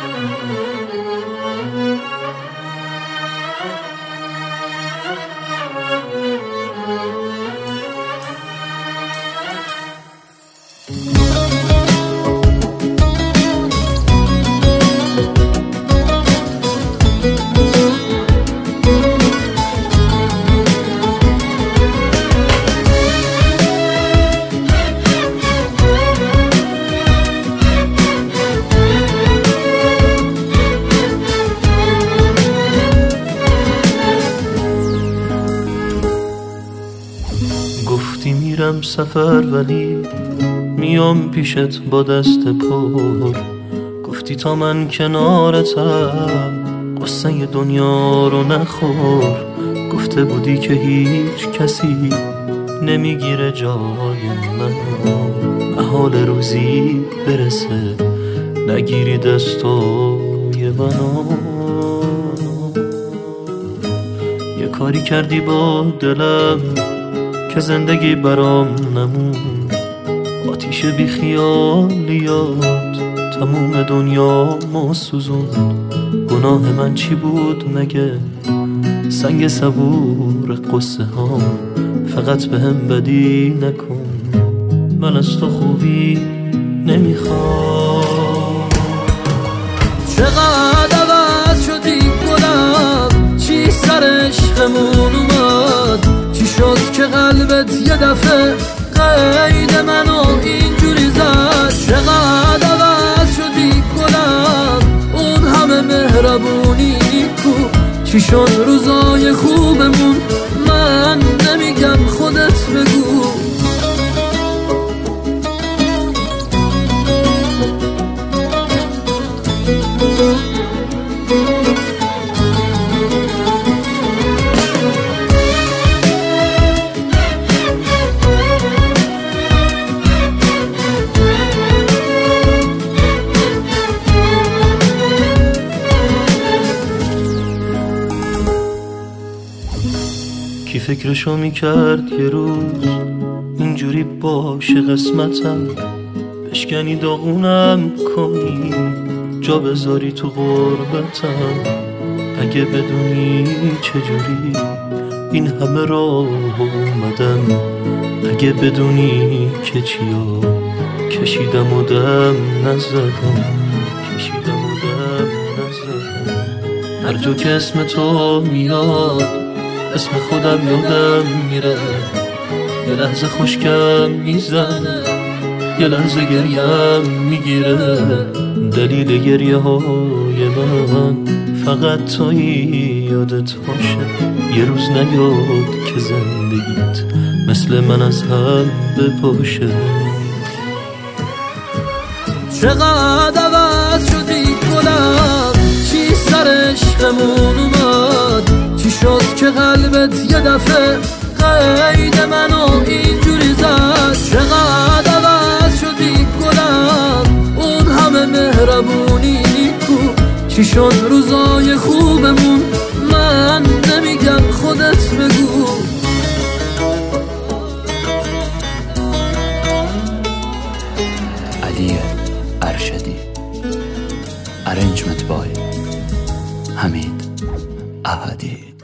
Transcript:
گفتی میرم سفر ولی میام پیشت با دست پر. گفتی تا من کنارتم قصه دنیا رو نخور. گفته بودی که هیچ کسی نمی‌گیره جای من. حال روزی برسه نگیری دستای منو. یه کاری کردی با دلم که زندگی برام نمون. آتیش بی خیالیات تموم دنیا ما سوزون. گناه من چی بود مگه؟ سنگ صبور قصه ها فقط به هم بدی نکن. من از تو خوبی نمی‌خوام. چقدر عوض شدی گلم؟ چی سر عشقمون؟ که قلبت یه دفعه قید منو اینجوری زد. چقدر عوض شدی گلم؟ اون همه مهربونی کو. چی شد روزای خوبمون؟ من نمیگم خودت بگو. فکرشو می‌کرد یه روز. اینجوری باشه قسمتم. بشکنی داغونم کنی. جا بذاری تو غربتم. اگه بدونی چجوری این همه راه اومدم. اگه بدونی که چیا کشیدم و دم نزدم. کشیدم و دم نزدم. هر جا که اسم تو میاد اسم خودم یادم میره. یه لحظه خوشکم می‌زنه. یه لحظه گریم می‌گیره. دلیل گریه های من فقط توی یادت باشه. یه روز نیاد که زندگیت مثل من از هم بپاشه. چقدر عوض شدی گلم چی سر عشقمون اومد؟ چی شد که دلت یه دفعه قید منو اینجوری زد. چقدر عوض شدی گلم؟ اون همه مهربونی نیکو. چی شد روزای خوبمون؟ من نمیگم خودت بگو. علی ارشدی. ارنجمنت بای حمید احدی